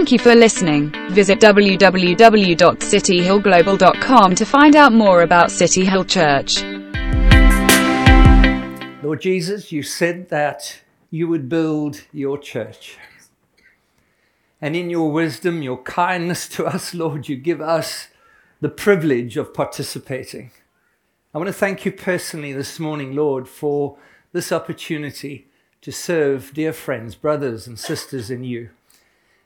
Thank you for listening. Visit www.cityhillglobal.com to find out more about City Hill Church. Lord Jesus, you said that you would build your church. And in your wisdom, your kindness to us, Lord, you give us the privilege of participating. I want to thank you personally this morning, Lord, for this opportunity to serve dear friends, brothers, and sisters in you.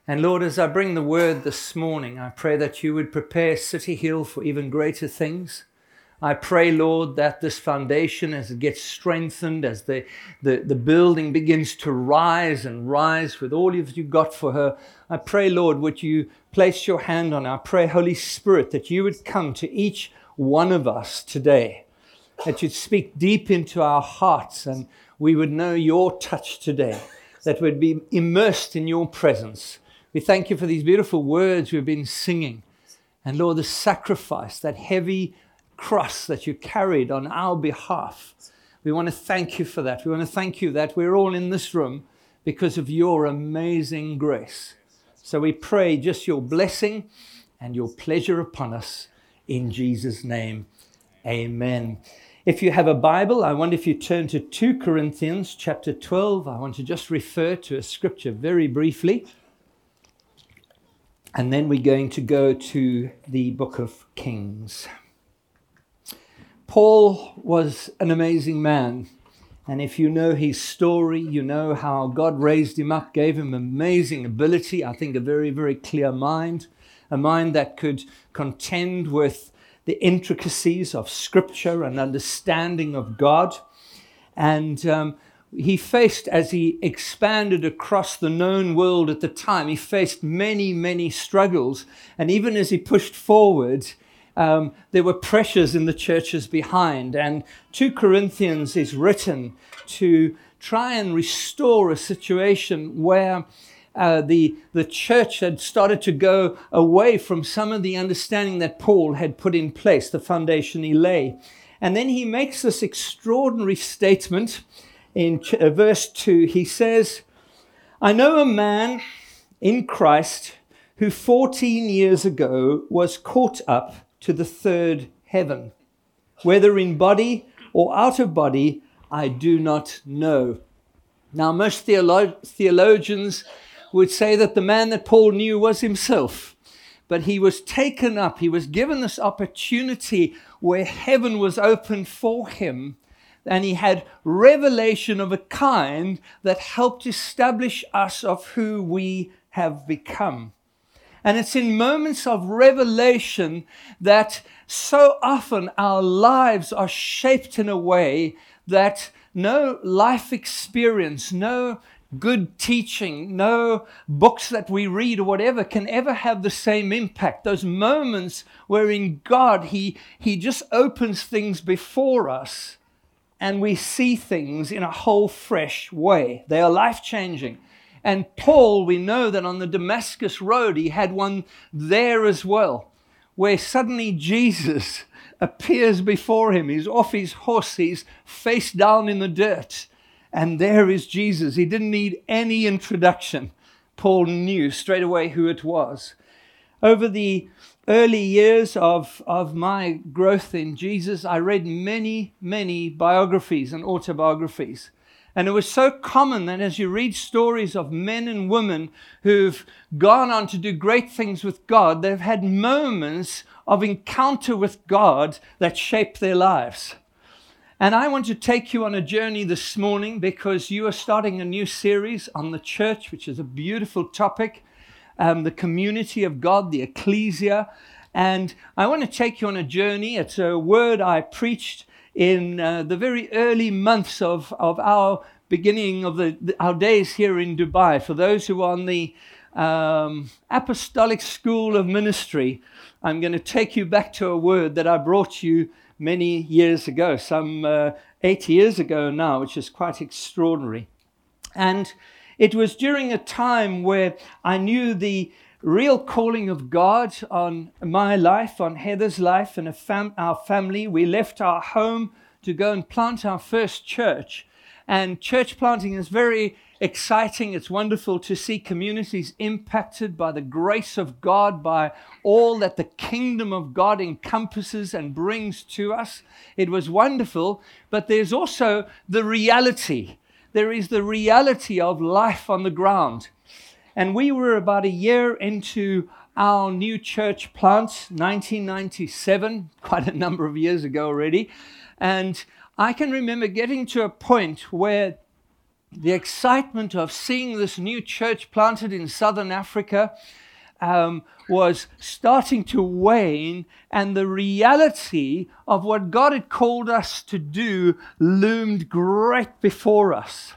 And Lord, as I bring the word this morning, I pray that you would prepare City Hill for even greater things. I pray, Lord, that this foundation, as it gets strengthened, as the, the, the building begins to rise and rise with all you've you got for her, I pray, Lord, would you place your hand on? I pray, Holy Spirit, that you would come to each one of us today, that you'd speak deep into our hearts and we would know your touch today, that we'd be immersed in your presence. We thank you for these beautiful words we've been singing. And Lord, the sacrifice, that heavy cross that you carried on our behalf. We want to thank you for that. We want to thank you that we're all in this room because of your amazing grace. So we pray just your blessing and your pleasure upon us in Jesus' name. Amen. If you have a Bible, I wonder if you turn to 2 Corinthians chapter 12. I want to just refer to a scripture very briefly. And then we're going to go to the book of Kings. Paul was an amazing man. And if you know his story, you know how God raised him up, gave him amazing ability, I think a very, very clear mind, a mind that could contend with the intricacies of scripture and understanding of God. And um, he faced, as he expanded across the known world at the time, he faced many, many struggles. And even as he pushed forward, um, there were pressures in the churches behind. And 2 Corinthians is written to try and restore a situation where uh, the, the church had started to go away from some of the understanding that Paul had put in place, the foundation he lay. And then he makes this extraordinary statement in uh, verse 2. He says, I know a man in Christ who 14 years ago was caught up to the third heaven. Whether in body or out of body, I do not know. Now, most theolo- theologians would say that the man that Paul knew was himself, but he was taken up, he was given this opportunity where heaven was opened for him. And he had revelation of a kind that helped establish us of who we have become. And it's in moments of revelation that so often our lives are shaped in a way that no life experience, no good teaching, no books that we read or whatever can ever have the same impact. Those moments where in God He, he just opens things before us and we see things in a whole fresh way. They are life changing. And Paul, we know that on the Damascus Road, he had one there as well, where suddenly Jesus appears before him. He's off his horse, he's face down in the dirt. And there is Jesus. He didn't need any introduction. Paul knew straight away who it was. Over the early years of, of my growth in Jesus, I read many, many biographies and autobiographies. And it was so common that as you read stories of men and women who've gone on to do great things with God, they've had moments of encounter with God that shape their lives. And I want to take you on a journey this morning because you are starting a new series on the church, which is a beautiful topic um, the community of God, the ecclesia. And I want to take you on a journey. It's a word I preached in uh, the very early months of, of our beginning of the, our days here in Dubai. For those who are on the um, Apostolic School of Ministry, I'm going to take you back to a word that I brought you many years ago, some uh, eight years ago now, which is quite extraordinary. And it was during a time where I knew the real calling of God on my life, on Heather's life, and fam- our family. We left our home to go and plant our first church. And church planting is very exciting. It's wonderful to see communities impacted by the grace of God, by all that the kingdom of God encompasses and brings to us. It was wonderful, but there's also the reality. There is the reality of life on the ground. And we were about a year into our new church plant, 1997, quite a number of years ago already. And I can remember getting to a point where the excitement of seeing this new church planted in southern Africa um, was starting to wane, and the reality of what God had called us to do loomed great before us.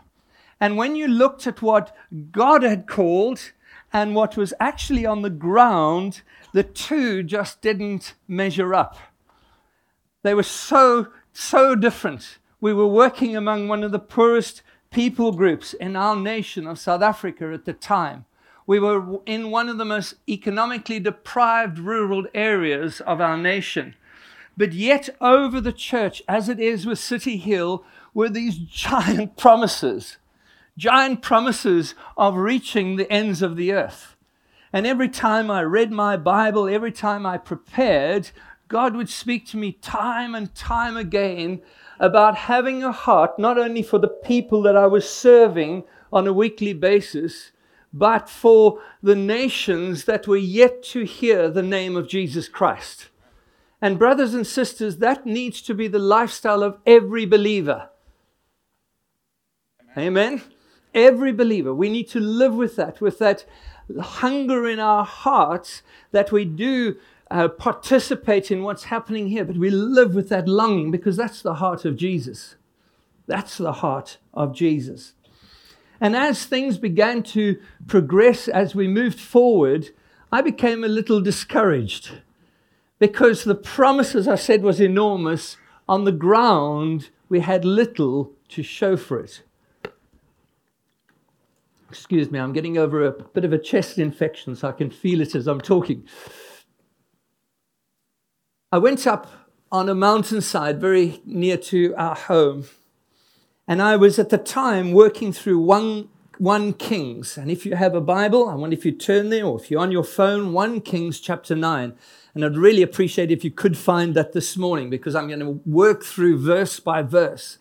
And when you looked at what God had called and what was actually on the ground, the two just didn't measure up. They were so, so different. We were working among one of the poorest people groups in our nation of South Africa at the time. We were in one of the most economically deprived rural areas of our nation. But yet, over the church, as it is with City Hill, were these giant promises giant promises of reaching the ends of the earth. And every time I read my Bible, every time I prepared, God would speak to me time and time again about having a heart not only for the people that I was serving on a weekly basis, but for the nations that were yet to hear the name of Jesus Christ. And, brothers and sisters, that needs to be the lifestyle of every believer. Amen. Amen. Every believer. We need to live with that, with that hunger in our hearts that we do uh, participate in what's happening here, but we live with that longing because that's the heart of Jesus. That's the heart of Jesus. And as things began to progress, as we moved forward, I became a little discouraged because the promise, as I said, was enormous. On the ground, we had little to show for it. Excuse me, I'm getting over a bit of a chest infection, so I can feel it as I'm talking. I went up on a mountainside very near to our home, and I was at the time working through one, 1 Kings. And if you have a Bible, I wonder if you turn there or if you're on your phone, 1 Kings chapter 9. And I'd really appreciate if you could find that this morning because I'm going to work through verse by verse.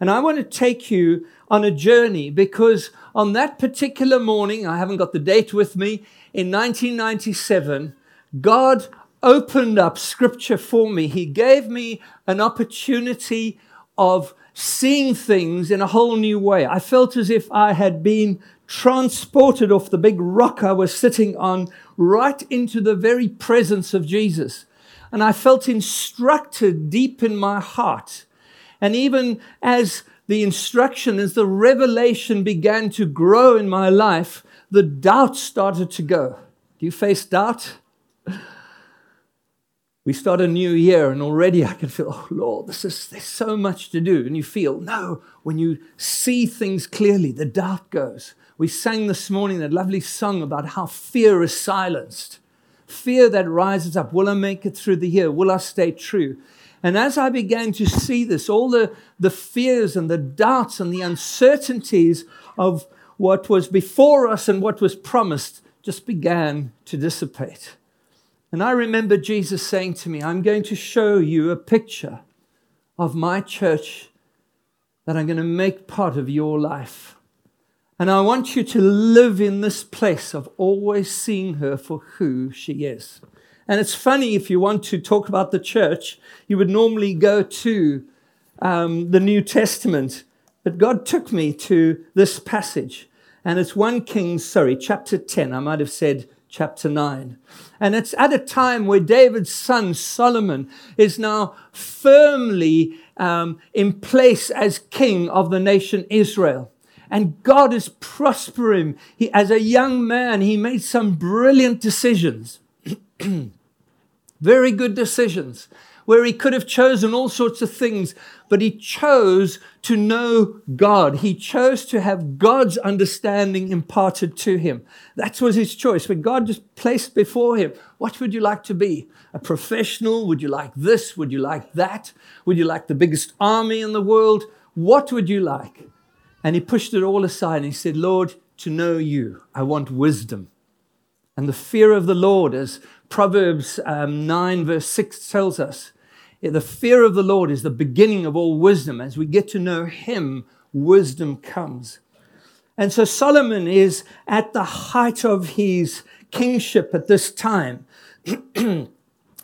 And I want to take you on a journey because on that particular morning, I haven't got the date with me, in 1997, God opened up scripture for me. He gave me an opportunity of seeing things in a whole new way. I felt as if I had been transported off the big rock I was sitting on right into the very presence of Jesus. And I felt instructed deep in my heart. And even as the instruction, as the revelation began to grow in my life, the doubt started to go. Do you face doubt? We start a new year and already I can feel, oh Lord, this is there's so much to do. And you feel, no, when you see things clearly, the doubt goes. We sang this morning that lovely song about how fear is silenced. Fear that rises up. Will I make it through the year? Will I stay true? And as I began to see this, all the, the fears and the doubts and the uncertainties of what was before us and what was promised just began to dissipate. And I remember Jesus saying to me, I'm going to show you a picture of my church that I'm going to make part of your life. And I want you to live in this place of always seeing her for who she is. And it's funny if you want to talk about the church, you would normally go to um, the New Testament. But God took me to this passage. And it's 1 Kings, sorry, chapter 10. I might have said chapter 9. And it's at a time where David's son Solomon is now firmly um, in place as king of the nation Israel. And God is prospering. He, as a young man, he made some brilliant decisions. Very good decisions where he could have chosen all sorts of things, but he chose to know God. He chose to have God's understanding imparted to him. That was his choice. When God just placed before him, what would you like to be? A professional? Would you like this? Would you like that? Would you like the biggest army in the world? What would you like? And he pushed it all aside and he said, Lord, to know you, I want wisdom. And the fear of the Lord, as Proverbs um, 9, verse 6 tells us, the fear of the Lord is the beginning of all wisdom. As we get to know him, wisdom comes. And so Solomon is at the height of his kingship at this time. and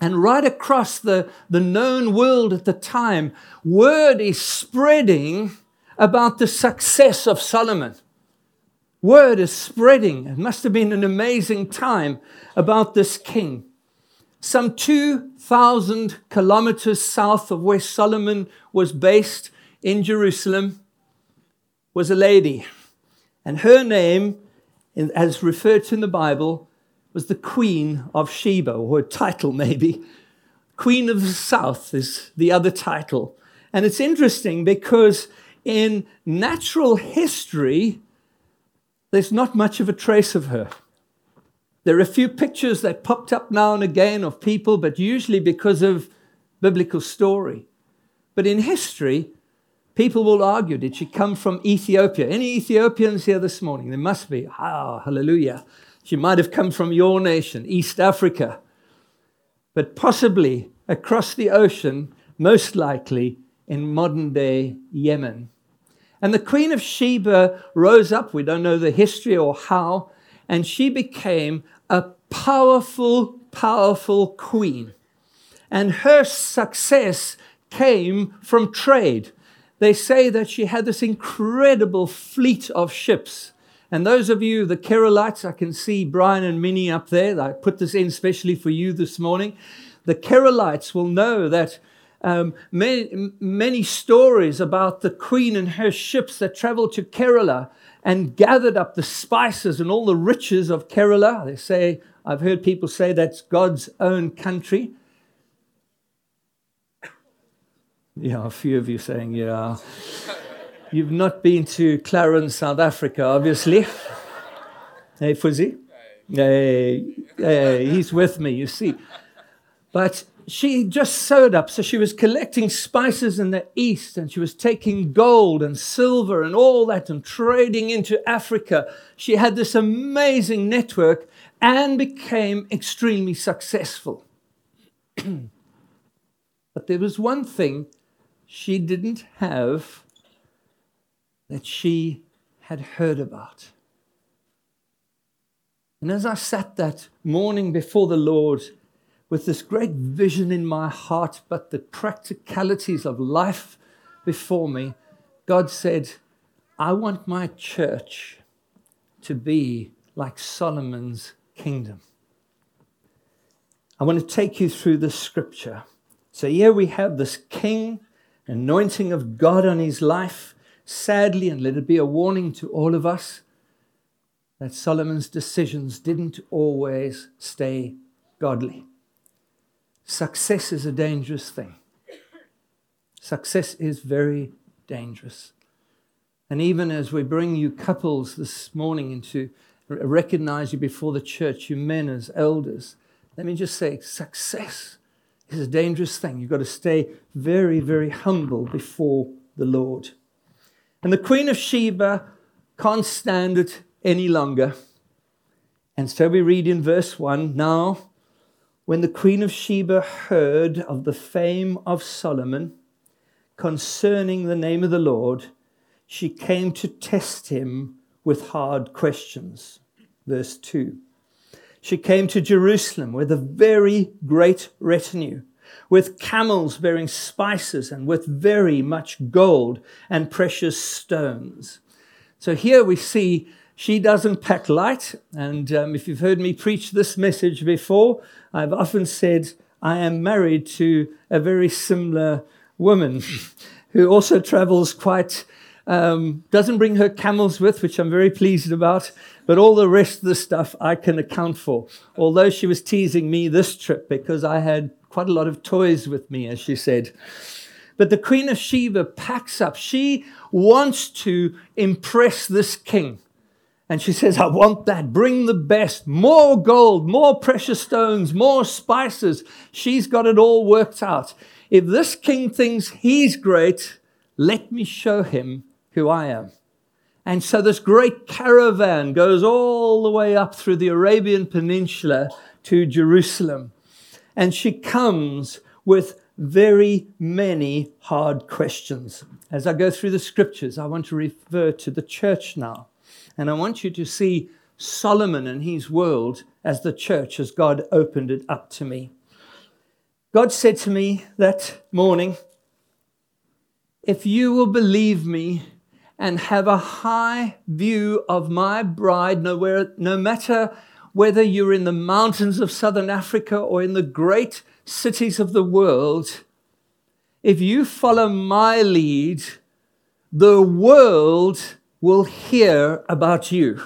right across the, the known world at the time, word is spreading about the success of Solomon. Word is spreading. It must have been an amazing time about this king. Some 2,000 kilometers south of where Solomon was based in Jerusalem was a lady. And her name, as referred to in the Bible, was the Queen of Sheba, or her title maybe. Queen of the South is the other title. And it's interesting because in natural history, there's not much of a trace of her. There are a few pictures that popped up now and again of people, but usually because of biblical story. But in history, People will argue, did she come from Ethiopia? Any Ethiopians here this morning? There must be. Ah, hallelujah. She might have come from your nation, East Africa. But possibly across the ocean, most likely in modern day Yemen. And the Queen of Sheba rose up, we don't know the history or how, and she became a powerful, powerful queen. And her success came from trade they say that she had this incredible fleet of ships. And those of you, the Keralites, I can see Brian and Minnie up there. I put this in specially for you this morning. The Keralites will know that um, many, many stories about the queen and her ships that traveled to Kerala and gathered up the spices and all the riches of Kerala. They say, I've heard people say that's God's own country. Yeah, a few of you saying, yeah. You've not been to Clarens, South Africa, obviously. hey, Fuzzy. Hey, hey, he's with me, you see. But she just sewed up. So she was collecting spices in the east and she was taking gold and silver and all that and trading into Africa. She had this amazing network and became extremely successful. but there was one thing she didn't have that she had heard about. And as I sat that morning before the Lord with this great vision in my heart, but the practicalities of life before me, God said, I want my church to be like Solomon's kingdom. I want to take you through the scripture. So here we have this king anointing of God on his life. Sadly, and let it be a warning to all of us, that Solomon's decisions didn't always stay godly. Success is a dangerous thing. Success is very dangerous. And even as we bring you couples this morning into recognize you before the church, you men as elders, let me just say success is a dangerous thing. You've got to stay very, very humble before the Lord. And the Queen of Sheba can't stand it any longer. And so we read in verse 1 Now, when the Queen of Sheba heard of the fame of Solomon concerning the name of the Lord, she came to test him with hard questions. Verse 2. She came to Jerusalem with a very great retinue, with camels bearing spices and with very much gold and precious stones. So here we see she doesn't pack light. And um, if you've heard me preach this message before, I've often said I am married to a very similar woman who also travels quite um, doesn't bring her camels with, which I'm very pleased about, but all the rest of the stuff I can account for. Although she was teasing me this trip because I had quite a lot of toys with me, as she said. But the Queen of Sheba packs up. She wants to impress this king. And she says, I want that. Bring the best. More gold, more precious stones, more spices. She's got it all worked out. If this king thinks he's great, let me show him who I am. And so this great caravan goes all the way up through the Arabian Peninsula to Jerusalem. And she comes with very many hard questions. As I go through the scriptures, I want to refer to the church now. And I want you to see Solomon and his world as the church, as God opened it up to me. God said to me that morning, If you will believe me and have a high view of my bride, nowhere, no matter whether you're in the mountains of southern Africa or in the great cities of the world, if you follow my lead, the world will hear about you.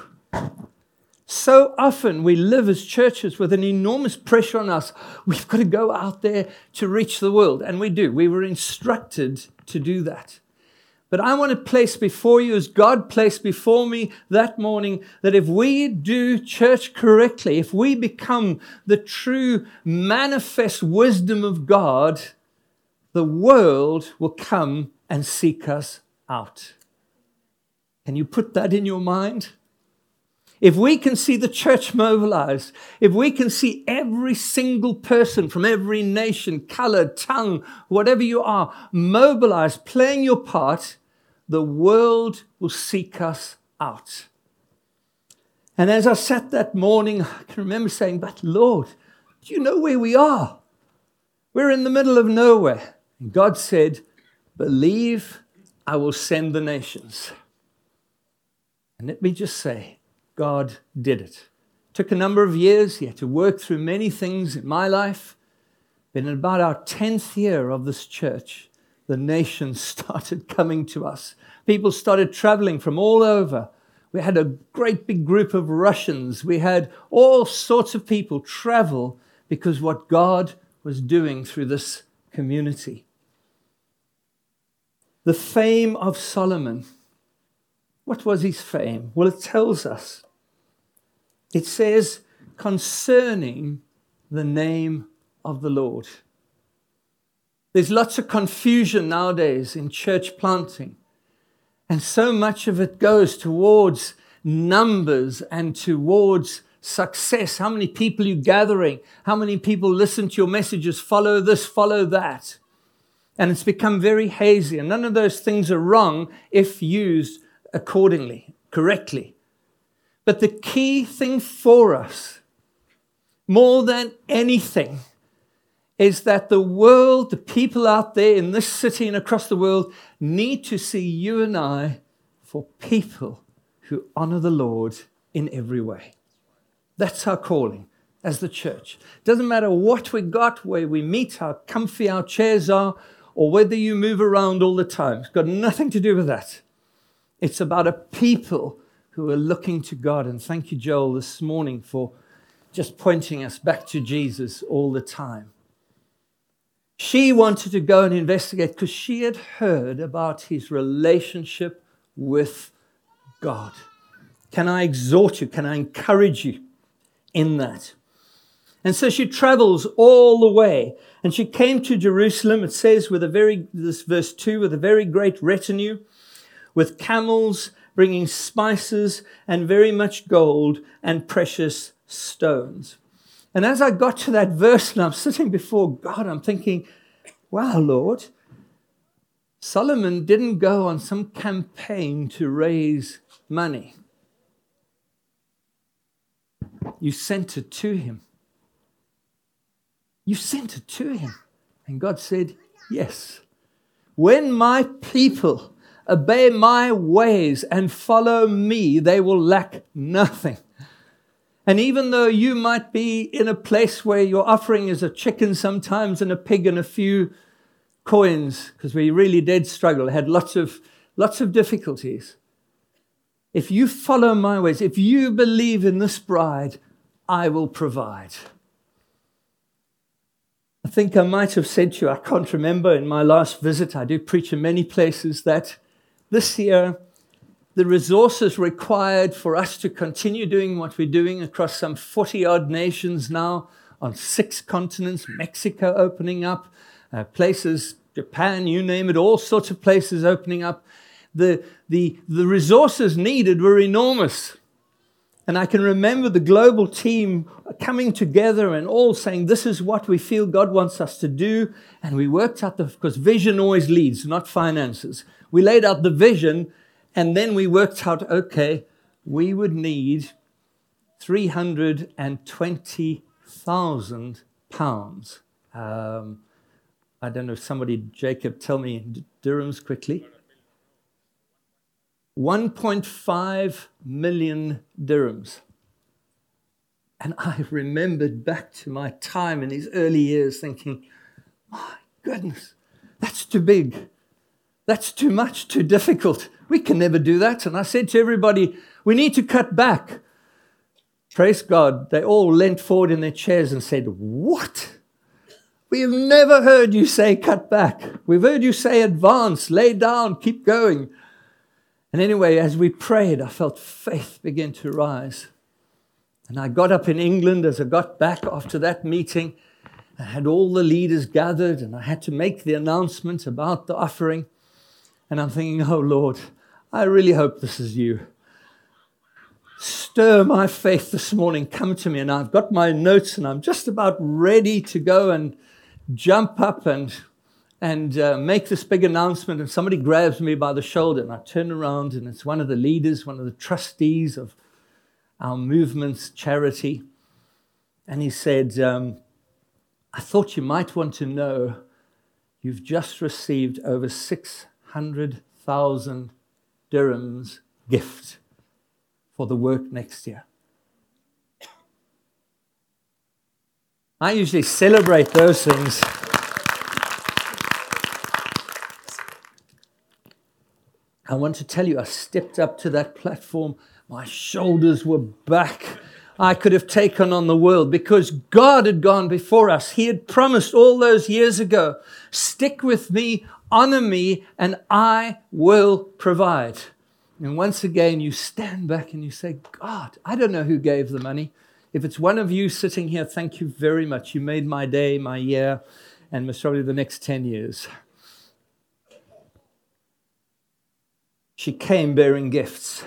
So often we live as churches with an enormous pressure on us. We've got to go out there to reach the world. And we do. We were instructed to do that. But I want to place before you, as God placed before me that morning, that if we do church correctly, if we become the true manifest wisdom of God, the world will come and seek us out. Can you put that in your mind? If we can see the church mobilized, if we can see every single person from every nation, color, tongue, whatever you are, mobilized, playing your part, the world will seek us out. And as I sat that morning, I can remember saying, But Lord, do you know where we are? We're in the middle of nowhere. And God said, Believe I will send the nations. And let me just say, God did it. Took a number of years. He had to work through many things in my life. But in about our 10th year of this church, the nations started coming to us. People started traveling from all over. We had a great big group of Russians. We had all sorts of people travel because what God was doing through this community. The fame of Solomon. What was his fame? Well, it tells us it says, concerning the name of the Lord. There's lots of confusion nowadays in church planting, and so much of it goes towards numbers and towards success. How many people you gathering? How many people listen to your messages? Follow this, follow that. And it's become very hazy. And none of those things are wrong if used accordingly, correctly. But the key thing for us, more than anything, is that the world, the people out there in this city and across the world, need to see you and I for people who honor the Lord in every way. That's our calling as the church. Doesn't matter what we got, where we meet, how comfy our chairs are, or whether you move around all the time. It's got nothing to do with that. It's about a people who are looking to God. And thank you, Joel, this morning for just pointing us back to Jesus all the time. She wanted to go and investigate because she had heard about his relationship with God. Can I exhort you? Can I encourage you in that? And so she travels all the way. And she came to Jerusalem, it says, with a very, this verse 2, with a very great retinue, with camels bringing spices and very much gold and precious stones. And as I got to that verse and I'm sitting before God, I'm thinking, wow, Lord, Solomon didn't go on some campaign to raise money. You sent it to him. You sent it to him. And God said, Yes. When my people obey my ways and follow me, they will lack nothing. And even though you might be in a place where your offering is a chicken sometimes and a pig and a few coins, because we really did struggle, had lots of, lots of difficulties. If you follow my ways, if you believe in this bride, I will provide. I think I might have said to you, I can't remember in my last visit, I do preach in many places, that this year, the resources required for us to continue doing what we're doing across some 40 odd nations now on six continents, Mexico opening up, uh, places, Japan, you name it, all sorts of places opening up. the, the, the resources needed were enormous. And I can remember the global team coming together and all saying, This is what we feel God wants us to do. And we worked out the, because vision always leads, not finances. We laid out the vision and then we worked out, okay, we would need 320,000 pounds. Um, I don't know if somebody, Jacob, tell me in dirhams quickly. 1.5 million dirhams. And I remembered back to my time in these early years thinking, my goodness, that's too big. That's too much, too difficult. We can never do that. And I said to everybody, we need to cut back. Praise God. They all leant forward in their chairs and said, What? We have never heard you say cut back. We've heard you say advance, lay down, keep going. And anyway, as we prayed, I felt faith begin to rise. And I got up in England as I got back after that meeting. I had all the leaders gathered and I had to make the announcement about the offering. And I'm thinking, oh Lord, I really hope this is you. Stir my faith this morning. Come to me. And I've got my notes and I'm just about ready to go and jump up and and uh, make this big announcement, and somebody grabs me by the shoulder, and I turn around, and it's one of the leaders, one of the trustees of our movement's charity. And he said, um, I thought you might want to know you've just received over 600,000 dirhams gift for the work next year. I usually celebrate those things. I want to tell you, I stepped up to that platform. My shoulders were back. I could have taken on the world because God had gone before us. He had promised all those years ago stick with me, honor me, and I will provide. And once again, you stand back and you say, God, I don't know who gave the money. If it's one of you sitting here, thank you very much. You made my day, my year, and most probably the next 10 years. she came bearing gifts.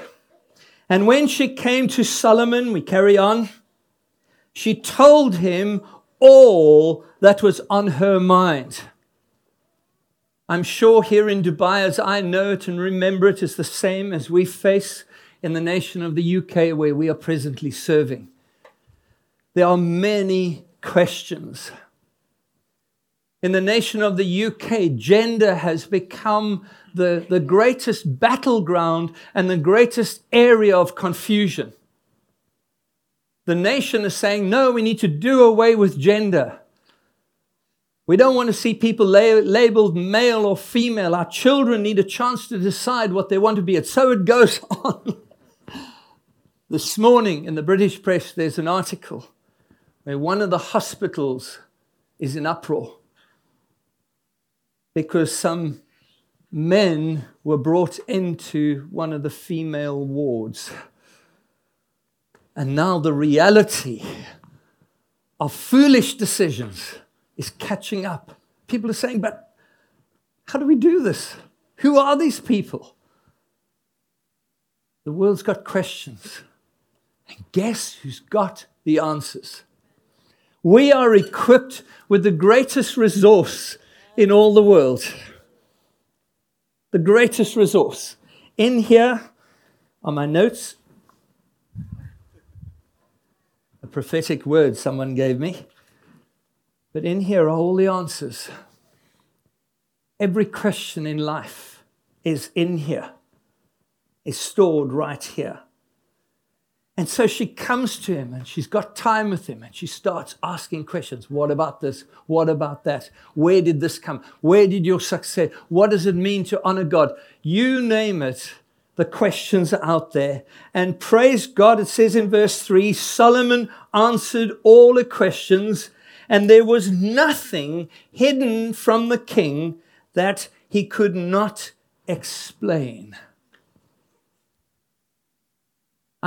And when she came to Solomon, we carry on, she told him all that was on her mind. I'm sure here in Dubai, as I know it and remember it, is the same as we face in the nation of the UK where we are presently serving. There are many questions. In the nation of the UK, gender has become the, the greatest battleground and the greatest area of confusion. The nation is saying, no, we need to do away with gender. We don't want to see people la- labeled male or female. Our children need a chance to decide what they want to be. And so it goes on. this morning in the British press, there's an article where one of the hospitals is in uproar because some men were brought into one of the female wards. And now the reality of foolish decisions is catching up. People are saying, but how do we do this? Who are these people? The world's got questions. And guess who's got the answers? We are equipped with the greatest resource in all the world the greatest resource. In here are my notes, a prophetic word someone gave me. But in here are all the answers. Every question in life is in here, is stored right here. And so she comes to him and she's got time with him and she starts asking questions. What about this? What about that? Where did this come? Where did your success? What does it mean to honor God? You name it. The questions are out there. And praise God, it says in verse 3 Solomon answered all the questions, and there was nothing hidden from the king that he could not explain.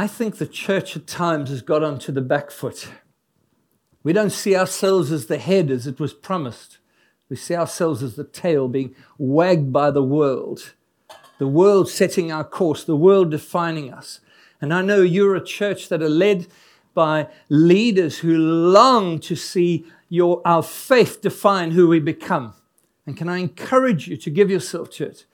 I think the church at times has got onto the back foot. We don't see ourselves as the head as it was promised. We see ourselves as the tail being wagged by the world. the world setting our course, the world defining us. And I know you're a church that are led by leaders who long to see your, our faith define who we become. And can I encourage you to give yourself to it?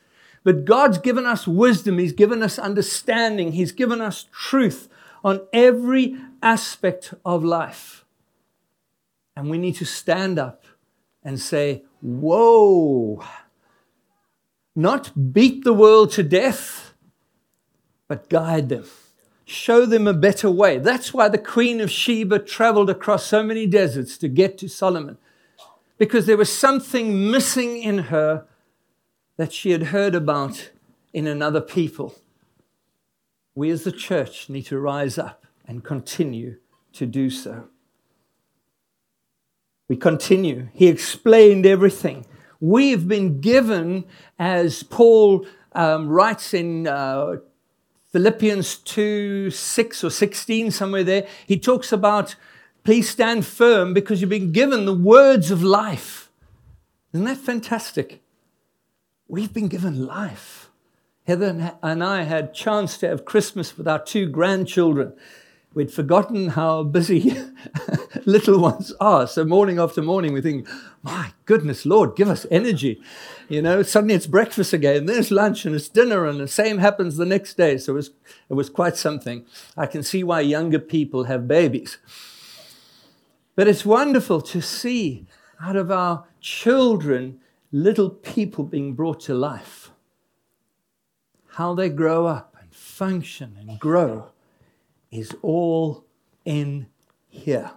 But God's given us wisdom, He's given us understanding, He's given us truth on every aspect of life. And we need to stand up and say, Whoa, not beat the world to death, but guide them. Show them a better way. That's why the Queen of Sheba traveled across so many deserts to get to Solomon, because there was something missing in her that she had heard about in another people. We as the church need to rise up and continue to do so. We continue. He explained everything. We've been given, as Paul um, writes in uh, Philippians 2 6 or 16, somewhere there, he talks about please stand firm because you've been given the words of life. Isn't that fantastic? We've been given life. Heather and I had chance to have Christmas with our two grandchildren. We'd forgotten how busy little ones are. So morning after morning, we think, my goodness, Lord, give us energy. You know, suddenly it's breakfast again, there's lunch and it's dinner, and the same happens the next day. So it was, it was quite something. I can see why younger people have babies. But it's wonderful to see out of our children little people being brought to life. How they grow up and function and grow is all in here.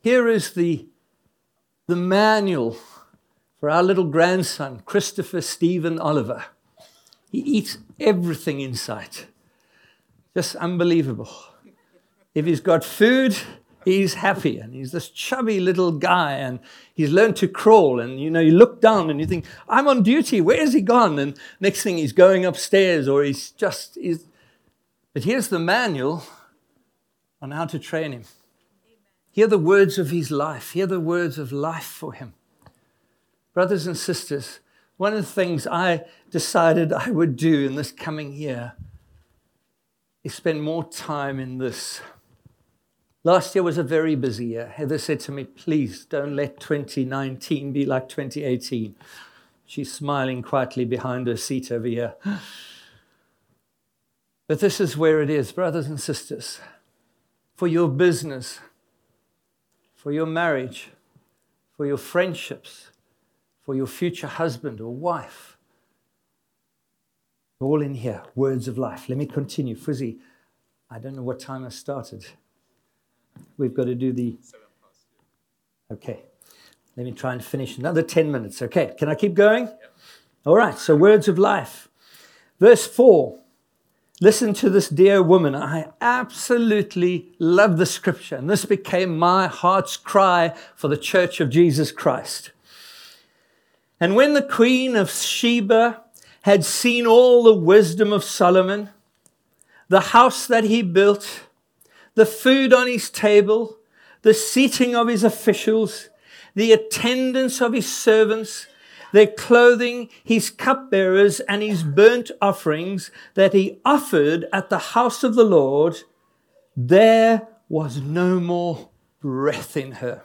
Here is the, the manual for our little grandson, Christopher Stephen Oliver. He eats everything in sight. Just unbelievable. If he's got food, he's happy and he's this chubby little guy and he's learned to crawl and you know you look down and you think i'm on duty. Where's he gone? And next thing he's going upstairs or he's just he's but here's the manual on how to train him. Hear the words of his life. Hear the words of life for him. Brothers and sisters one of the things i decided i would do in this coming year is spend more time in this Last year was a very busy year. Heather said to me, Please don't let 2019 be like 2018. She's smiling quietly behind her seat over here. But this is where it is, brothers and sisters. For your business, for your marriage, for your friendships, for your future husband or wife. All in here, words of life. Let me continue. Fuzzy, I don't know what time I started. We've got to do the. Okay. Let me try and finish another 10 minutes. Okay. Can I keep going? All right. So, words of life. Verse 4. Listen to this dear woman. I absolutely love the scripture, and this became my heart's cry for the church of Jesus Christ. And when the queen of Sheba had seen all the wisdom of Solomon, the house that he built, the food on his table, the seating of his officials, the attendance of his servants, their clothing, his cupbearers, and his burnt offerings that he offered at the house of the Lord, there was no more breath in her.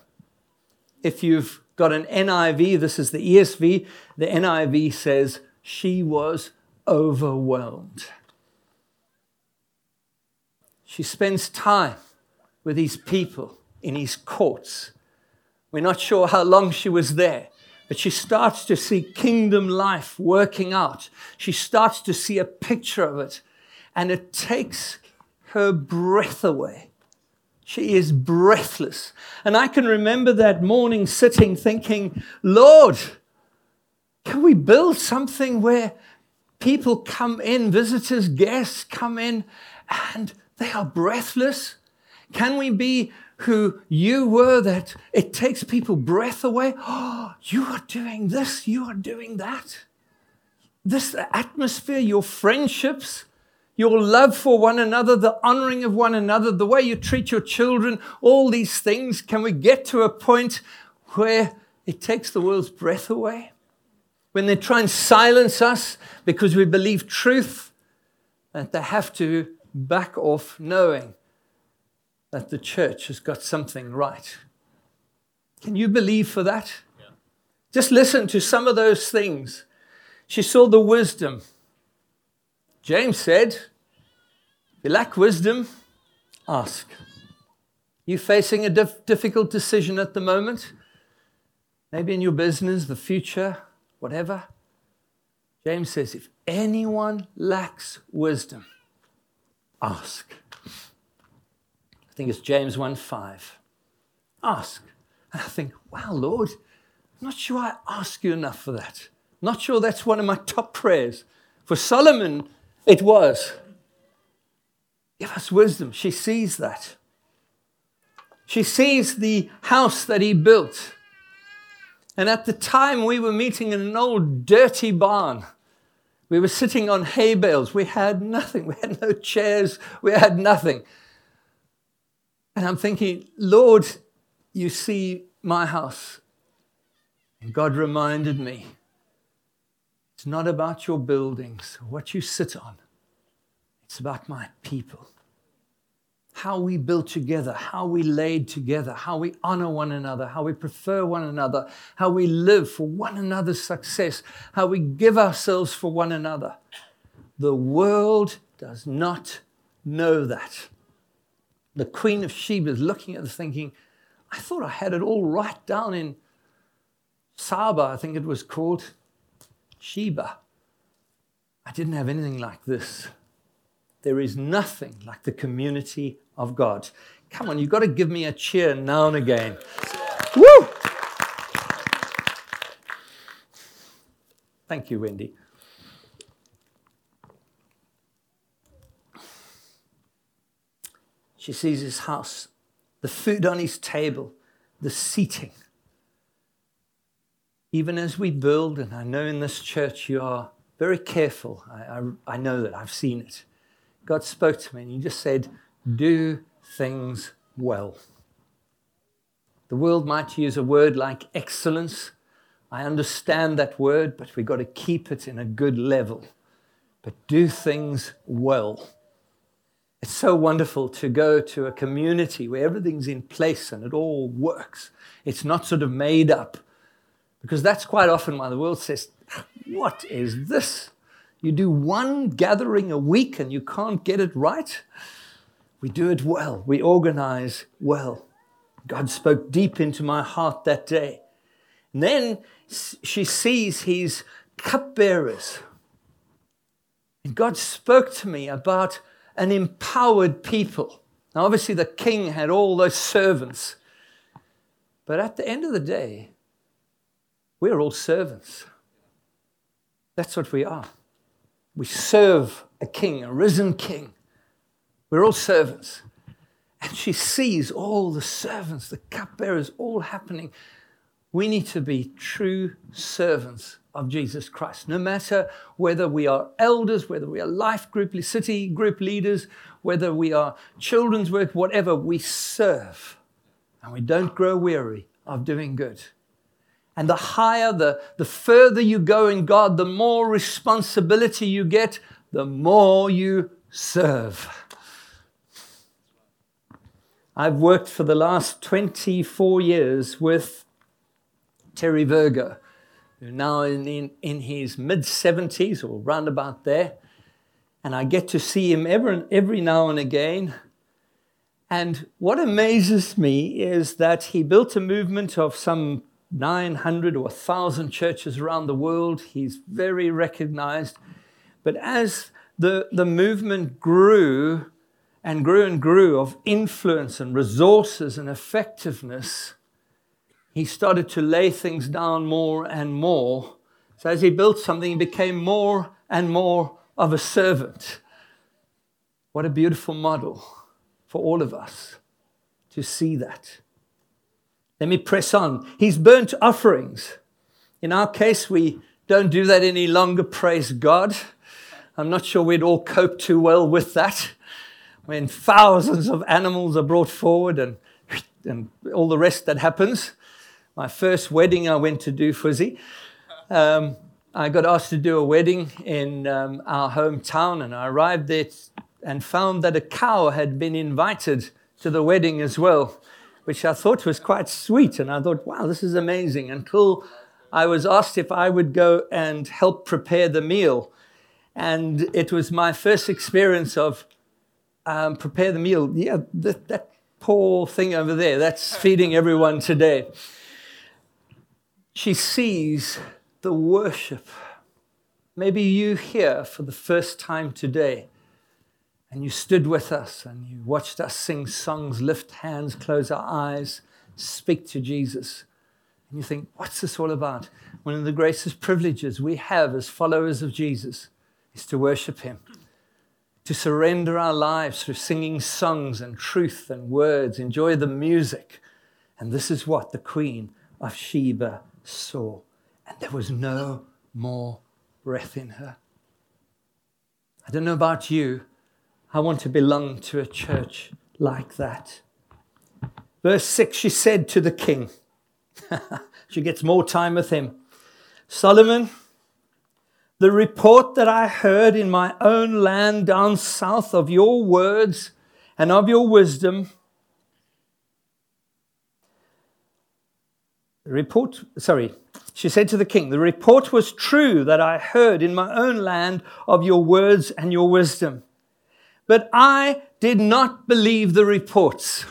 If you've got an NIV, this is the ESV, the NIV says, she was overwhelmed. She spends time with these people in his courts. We're not sure how long she was there, but she starts to see kingdom life working out. She starts to see a picture of it, and it takes her breath away. She is breathless. And I can remember that morning sitting thinking, Lord, can we build something where people come in, visitors, guests come in, and they are breathless. Can we be who you were that it takes people breath away? Oh, you are doing this, you are doing that. This atmosphere, your friendships, your love for one another, the honoring of one another, the way you treat your children, all these things. Can we get to a point where it takes the world's breath away? when they try and silence us because we believe truth, that they have to back off knowing that the church has got something right. Can you believe for that? Yeah. Just listen to some of those things. She saw the wisdom. James said, If you lack wisdom, ask. You facing a dif- difficult decision at the moment? Maybe in your business, the future, whatever. James says, if anyone lacks wisdom, ask. I think it's James 1 5. Ask. And I think, wow, Lord, I'm not sure I ask you enough for that. Not sure that's one of my top prayers. For Solomon, it was. Give us wisdom. She sees that. She sees the house that he built. And at the time, we were meeting in an old dirty barn. We were sitting on hay bales. We had nothing. We had no chairs. We had nothing. And I'm thinking, Lord, you see my house. And God reminded me it's not about your buildings, what you sit on, it's about my people how we build together, how we laid together, how we honor one another, how we prefer one another, how we live for one another's success, how we give ourselves for one another. The world does not know that. The Queen of Sheba is looking at it thinking, I thought I had it all right down in Saba, I think it was called Sheba. I didn't have anything like this. There is nothing like the community of God. Come on, you've got to give me a cheer now and again. Woo! Thank you, Wendy. She sees his house, the food on his table, the seating. Even as we build, and I know in this church you are very careful, I, I, I know that, I've seen it. God spoke to me and He just said, do things well. The world might use a word like excellence. I understand that word, but we've got to keep it in a good level. But do things well. It's so wonderful to go to a community where everything's in place and it all works. It's not sort of made up. Because that's quite often why the world says, What is this? You do one gathering a week and you can't get it right? We do it well. We organize well. God spoke deep into my heart that day. And then she sees his cupbearers. And God spoke to me about an empowered people. Now, obviously, the king had all those servants. But at the end of the day, we're all servants. That's what we are. We serve a king, a risen king. We're all servants. And she sees all the servants, the cupbearers, all happening. We need to be true servants of Jesus Christ. No matter whether we are elders, whether we are life group, city group leaders, whether we are children's work, whatever, we serve. And we don't grow weary of doing good. And the higher, the, the further you go in God, the more responsibility you get, the more you serve. I've worked for the last 24 years with Terry Virgo, who now in, in, in his mid 70s or round about there. And I get to see him every, every now and again. And what amazes me is that he built a movement of some 900 or 1,000 churches around the world. He's very recognized. But as the, the movement grew, and grew and grew of influence and resources and effectiveness, he started to lay things down more and more. So as he built something, he became more and more of a servant. What a beautiful model for all of us to see that. Let me press on. He's burnt offerings. In our case, we don't do that any longer, praise God. I'm not sure we'd all cope too well with that when thousands of animals are brought forward and, and all the rest that happens. My first wedding I went to do, Fuzzy. Um, I got asked to do a wedding in um, our hometown, and I arrived there and found that a cow had been invited to the wedding as well, which I thought was quite sweet. And I thought, wow, this is amazing. Until I was asked if I would go and help prepare the meal. And it was my first experience of um, prepare the meal. Yeah, that, that poor thing over there, that's feeding everyone today. She sees the worship. Maybe you here for the first time today, and you stood with us and you watched us sing songs, lift hands, close our eyes, speak to Jesus. And you think, what's this all about? One of the greatest privileges we have as followers of Jesus is to worship Him, to surrender our lives through singing songs and truth and words, enjoy the music. And this is what the Queen of Sheba saw. And there was no more breath in her. I don't know about you. I want to belong to a church like that. Verse 6 she said to the king, she gets more time with him Solomon, the report that I heard in my own land down south of your words and of your wisdom. The report, sorry, she said to the king, The report was true that I heard in my own land of your words and your wisdom. But I did not believe the reports.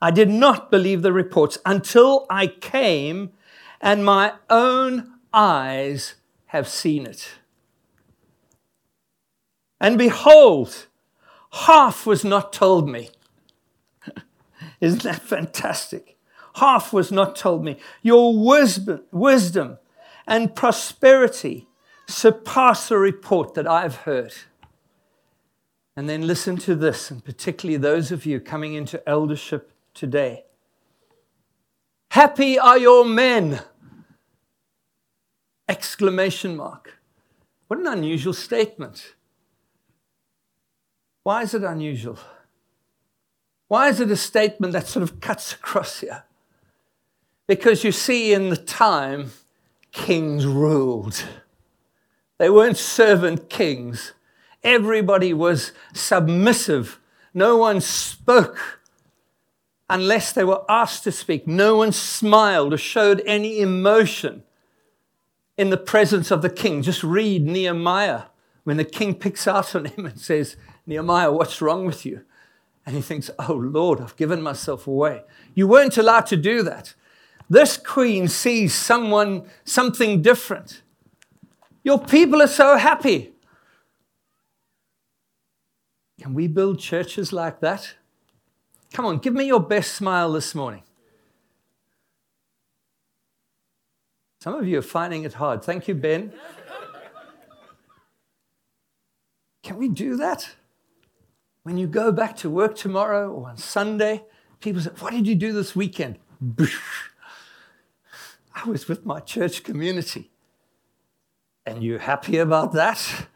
I did not believe the reports until I came and my own eyes have seen it. And behold, half was not told me. Isn't that fantastic? Half was not told me. Your wisdom, wisdom and prosperity surpass the report that I've heard. And then listen to this, and particularly those of you coming into eldership today. Happy are your men! Exclamation mark. What an unusual statement. Why is it unusual? Why is it a statement that sort of cuts across here? Because you see, in the time, kings ruled. They weren't servant kings, Everybody was submissive. No one spoke unless they were asked to speak. No one smiled or showed any emotion in the presence of the king. Just read Nehemiah when the king picks out on him and says, Nehemiah, what's wrong with you? And he thinks, Oh Lord, I've given myself away. You weren't allowed to do that. This queen sees someone, something different. Your people are so happy. Can we build churches like that? Come on, give me your best smile this morning. Some of you are finding it hard. Thank you, Ben. Can we do that? When you go back to work tomorrow or on Sunday, people say, What did you do this weekend? I was with my church community. And you're happy about that?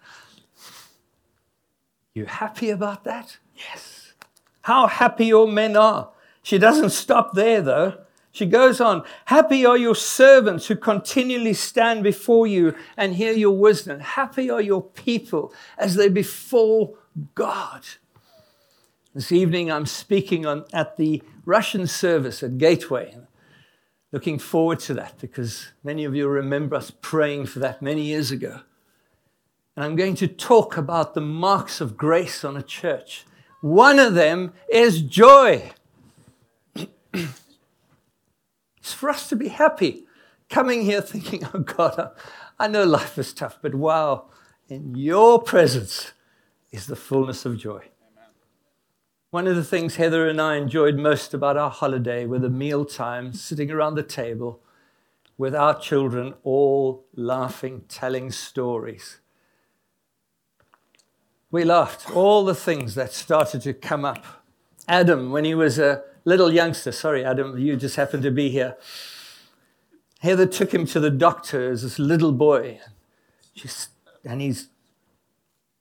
You happy about that? Yes. How happy your men are. She doesn't stop there, though. She goes on, Happy are your servants who continually stand before you and hear your wisdom. Happy are your people as they before God. This evening I'm speaking on, at the Russian service at Gateway. Looking forward to that because many of you remember us praying for that many years ago. And I'm going to talk about the marks of grace on a church. One of them is joy. it's for us to be happy. Coming here thinking, oh God, I know life is tough, but wow, in your presence is the fullness of joy. One of the things Heather and I enjoyed most about our holiday were the meal times, sitting around the table with our children, all laughing, telling stories we laughed. All the things that started to come up. Adam, when he was a little youngster, sorry, Adam, you just happened to be here. Heather took him to the doctor as this little boy. Just, and he's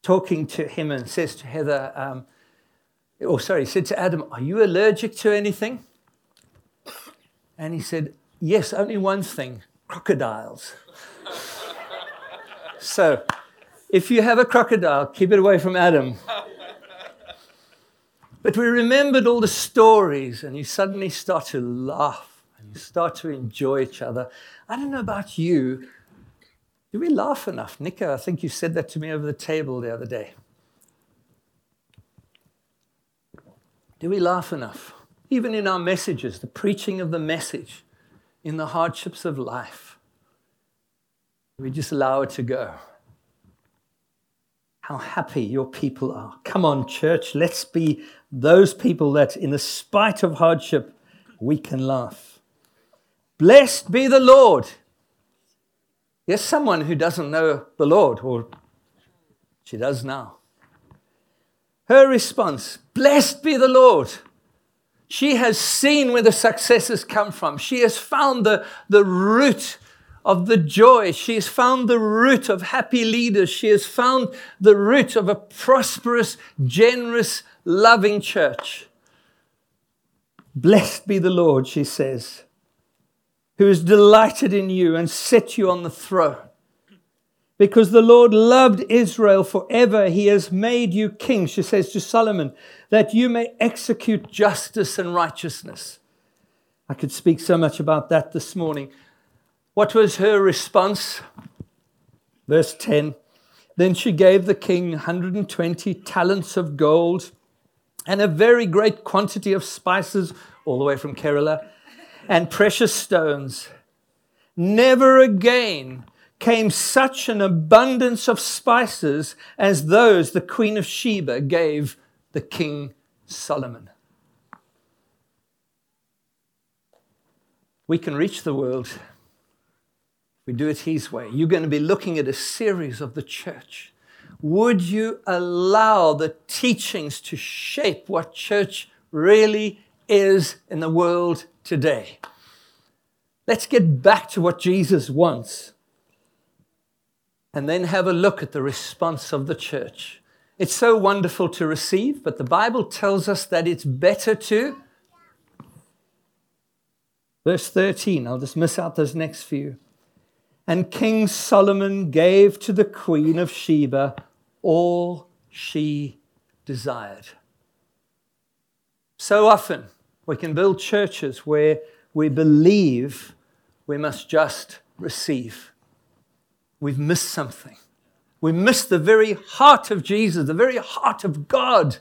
talking to him and says to Heather, um, oh, sorry, said to Adam, Are you allergic to anything? And he said, Yes, only one thing crocodiles. so, if you have a crocodile, keep it away from Adam. But we remembered all the stories, and you suddenly start to laugh and you start to enjoy each other. I don't know about you. Do we laugh enough? Nico, I think you said that to me over the table the other day. Do we laugh enough? Even in our messages, the preaching of the message, in the hardships of life, we just allow it to go. How happy your people are. Come on, church, let's be those people that, in the spite of hardship, we can laugh. Blessed be the Lord. Yes, someone who doesn't know the Lord, or she does now. Her response Blessed be the Lord. She has seen where the successes come from. She has found the, the root of the joy. She has found the root of happy leaders. She has found the root of a prosperous, generous, loving church. Blessed be the Lord, she says, who has delighted in you and set you on the throne. Because the Lord loved Israel forever, he has made you king, she says to Solomon, that you may execute justice and righteousness. I could speak so much about that this morning. What was her response? Verse 10 Then she gave the king 120 talents of gold and a very great quantity of spices, all the way from Kerala, and precious stones. Never again came such an abundance of spices as those the Queen of Sheba gave the King Solomon. We can reach the world. We do it His way. You're going to be looking at a series of the church. Would you allow the teachings to shape what church really is in the world today? Let's get back to what Jesus wants and then have a look at the response of the church. It's so wonderful to receive, but the Bible tells us that it's better to. Verse 13, I'll just miss out those next few. And King Solomon gave to the queen of Sheba all she desired. So often, we can build churches where we believe we must just receive we've missed something. We missed the very heart of Jesus, the very heart of God.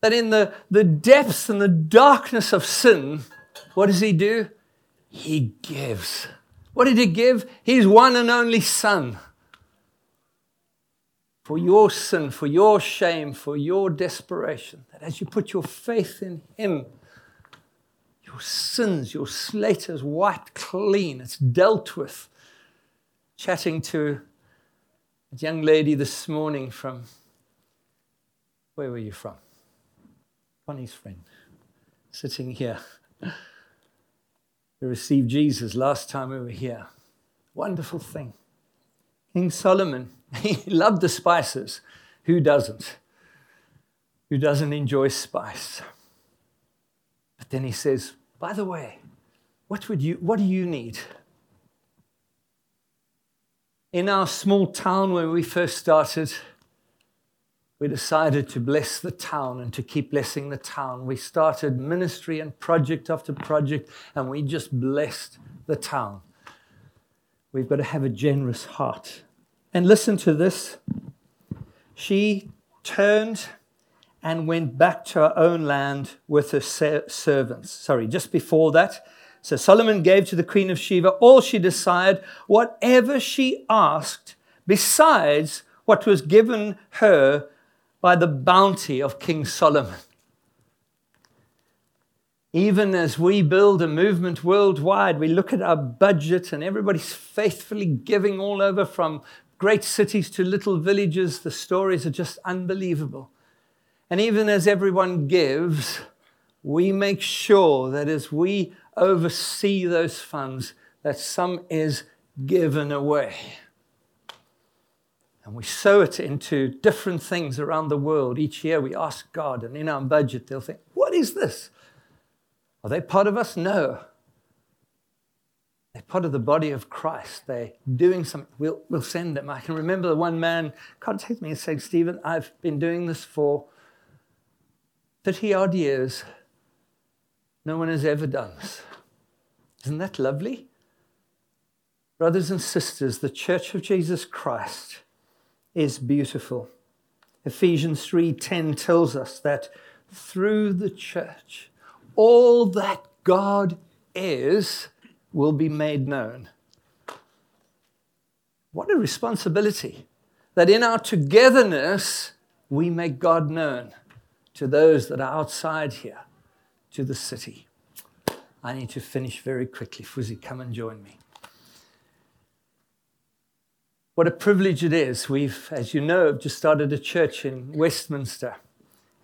That in the, the depths and the darkness of sin, what does He do? He gives. What did He give? His one and only Son. For your sin, for your shame, for your desperation, that as you put your faith in Him, your sins, your slate is wiped clean, it's dealt with chatting to a young lady this morning from, where were you from? Connie's friend, sitting here. We received Jesus last time we were here. Wonderful thing. King Solomon, he loved the spices. Who doesn't? Who doesn't enjoy spice? But then he says, by the way, what would you what do you need? In our small town where we first started, we decided to bless the town and to keep blessing the town. We started ministry and project after project, and we just blessed the town. We've got to have a generous heart. And listen to this. She turned and went back to her own land with her servants. Sorry, just before that, so Solomon gave to the queen of Sheba all she desired, whatever she asked, besides what was given her by the bounty of King Solomon. Even as we build a movement worldwide, we look at our budget and everybody's faithfully giving all over from great cities to little villages. The stories are just unbelievable. And even as everyone gives, we make sure that as we oversee those funds, that some is given away. And we sow it into different things around the world. Each year we ask God, and in our budget, they'll think, What is this? Are they part of us? No. They're part of the body of Christ. They're doing something. We'll, we'll send them. I can remember the one man contacted me and said, Stephen, I've been doing this for 30 odd years. No one has ever done this. Isn't that lovely? Brothers and sisters, the Church of Jesus Christ is beautiful. Ephesians 3:10 tells us that through the church all that God is will be made known. What a responsibility that in our togetherness we make God known to those that are outside here, to the city. I need to finish very quickly. Fuzzy, come and join me. What a privilege it is. We've, as you know, just started a church in Westminster,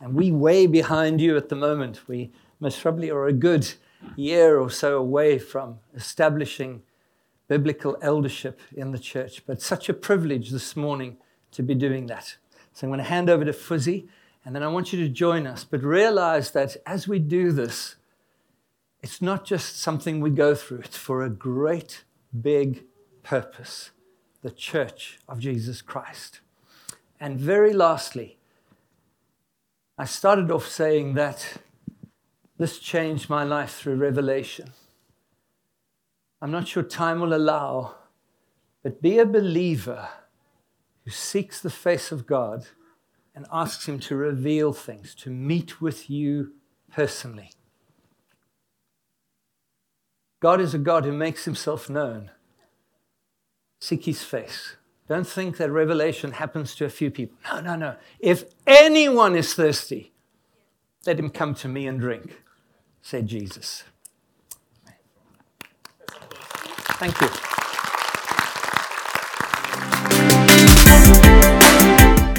and we way behind you at the moment. We most probably are a good year or so away from establishing biblical eldership in the church. But such a privilege this morning to be doing that. So I'm going to hand over to Fuzzy, and then I want you to join us. But realize that as we do this, it's not just something we go through, it's for a great big purpose the church of Jesus Christ. And very lastly, I started off saying that this changed my life through revelation. I'm not sure time will allow, but be a believer who seeks the face of God and asks Him to reveal things, to meet with you personally. God is a God who makes Himself known. Seek his face. Don't think that revelation happens to a few people. No, no, no. If anyone is thirsty, let him come to me and drink, said Jesus. Thank you.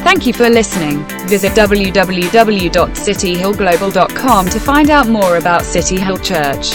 Thank you for listening. Visit www.cityhillglobal.com to find out more about City Hill Church.